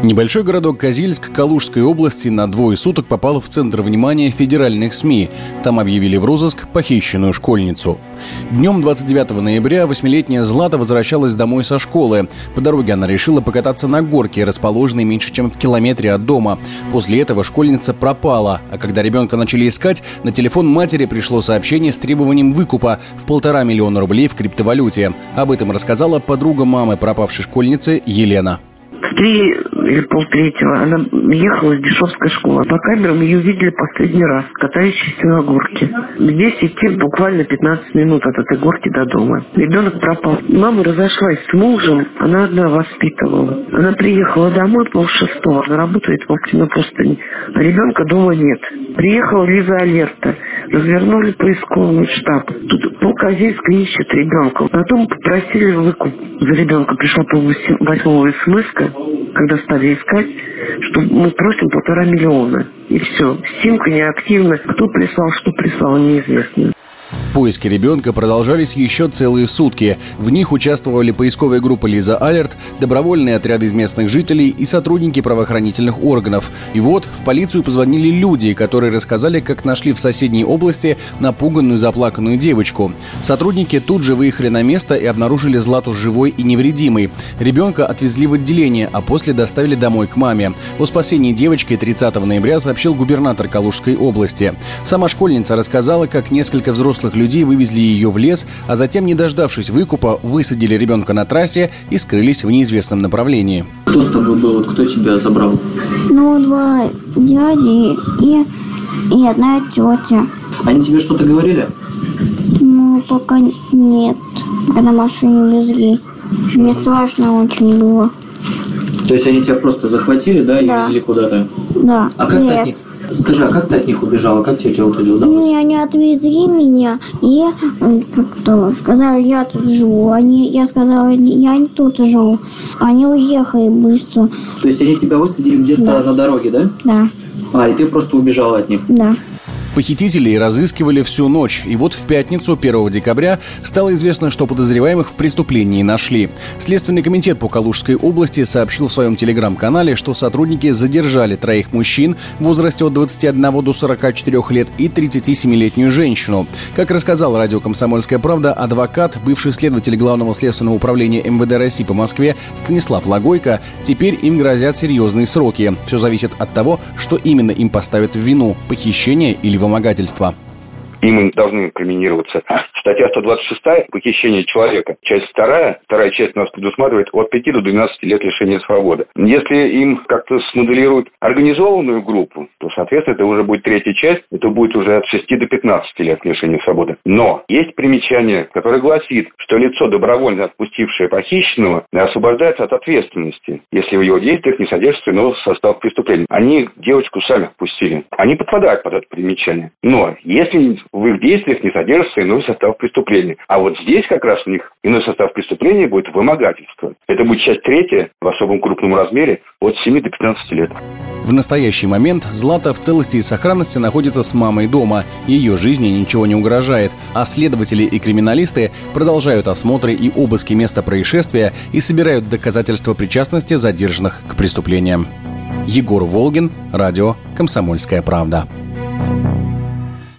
Небольшой городок Козельск Калужской области на двое суток попал в центр внимания федеральных СМИ. Там объявили в розыск похищенную школьницу. Днем 29 ноября восьмилетняя Злата возвращалась домой со школы. По дороге она решила покататься на горке, расположенной меньше, чем в километре от дома. После этого школьница пропала, а когда ребенка начали искать, на телефон матери пришло сообщение с требованием выкупа в полтора миллиона рублей в криптовалюте. Об этом рассказала подруга мамы пропавшей школьницы Елена. Три или полтретьего, она ехала из Дешевской школы. По камерам ее видели последний раз, катающейся на горке. Здесь идти буквально 15 минут от этой горки до дома. Ребенок пропал. Мама разошлась с мужем, она одна воспитывала. Она приехала домой полшестого, она работает в Оптино-Пустыне, а ребенка дома нет. Приехала Лиза Алерта развернули поисковый штаб. Тут полкозельска ищет ребенка. Потом попросили выкуп за ребенка. Пришла пол восьмого смс когда стали искать, что мы просим полтора миллиона. И все. Симка неактивна. Кто прислал, что прислал, неизвестно. Поиски ребенка продолжались еще целые сутки. В них участвовали поисковая группа «Лиза Алерт», добровольные отряды из местных жителей и сотрудники правоохранительных органов. И вот в полицию позвонили люди, которые рассказали, как нашли в соседней области напуганную заплаканную девочку. Сотрудники тут же выехали на место и обнаружили Злату живой и невредимой. Ребенка отвезли в отделение, а после доставили домой к маме. О спасении девочки 30 ноября сообщил губернатор Калужской области. Сама школьница рассказала, как несколько взрослых людей вывезли ее в лес, а затем, не дождавшись выкупа, высадили ребенка на трассе и скрылись в неизвестном направлении. Кто с тобой был? Кто тебя забрал? Ну, два дяди и, и одна тетя. Они тебе что-то говорили? Ну, пока нет. Когда машине везли. Мне страшно очень было. То есть они тебя просто захватили, да, и Да. везли куда-то? Да, А как ты от них... Скажи, а как ты от них убежала? Как тебе это удалось? И они отвезли меня и м, как-то сказали, я тут живу. Они, я сказала, я не тут живу. Они уехали быстро. То есть они тебя высадили где-то Да. на дороге, да? Да, А, и ты просто убежала от них. да. Похитителей разыскивали всю ночь, и вот в пятницу, 1 декабря, стало известно, что подозреваемых в преступлении нашли. Следственный комитет по Калужской области сообщил в своем телеграм-канале, что сотрудники задержали троих мужчин в возрасте от 21 до 44 лет и 37-летнюю женщину. Как рассказал радио «Комсомольская правда», адвокат, бывший следователь Главного следственного управления МВД России по Москве Станислав Лагойко, теперь им грозят серьезные сроки. Все зависит от того, что именно им поставят в вину – похищение или вымогательство. Им должны инкриминироваться. Статья 126 «Похищение человека». Часть вторая, вторая часть у нас предусматривает от 5 до 12 лет лишения свободы. Если им как-то смоделируют организованную группу, то, соответственно, это уже будет третья часть, это будет уже от 6 до 15 лет лишения свободы. Но есть примечание, которое гласит, что лицо, добровольно отпустившее похищенного, освобождается от ответственности, если в его действиях не содержится иного состава преступления. Они девочку сами отпустили. Они подпадают под это примечание. Но если в их действиях не содержится иной состав преступления. А вот здесь как раз у них иной состав преступления будет вымогательство. Это будет часть третья в особом крупном размере от 7 до 15 лет. В настоящий момент Злата в целости и сохранности находится с мамой дома. Ее жизни ничего не угрожает, а следователи и криминалисты продолжают осмотры и обыски места происшествия и собирают доказательства причастности задержанных к преступлениям. Егор Волгин, радио «Комсомольская правда».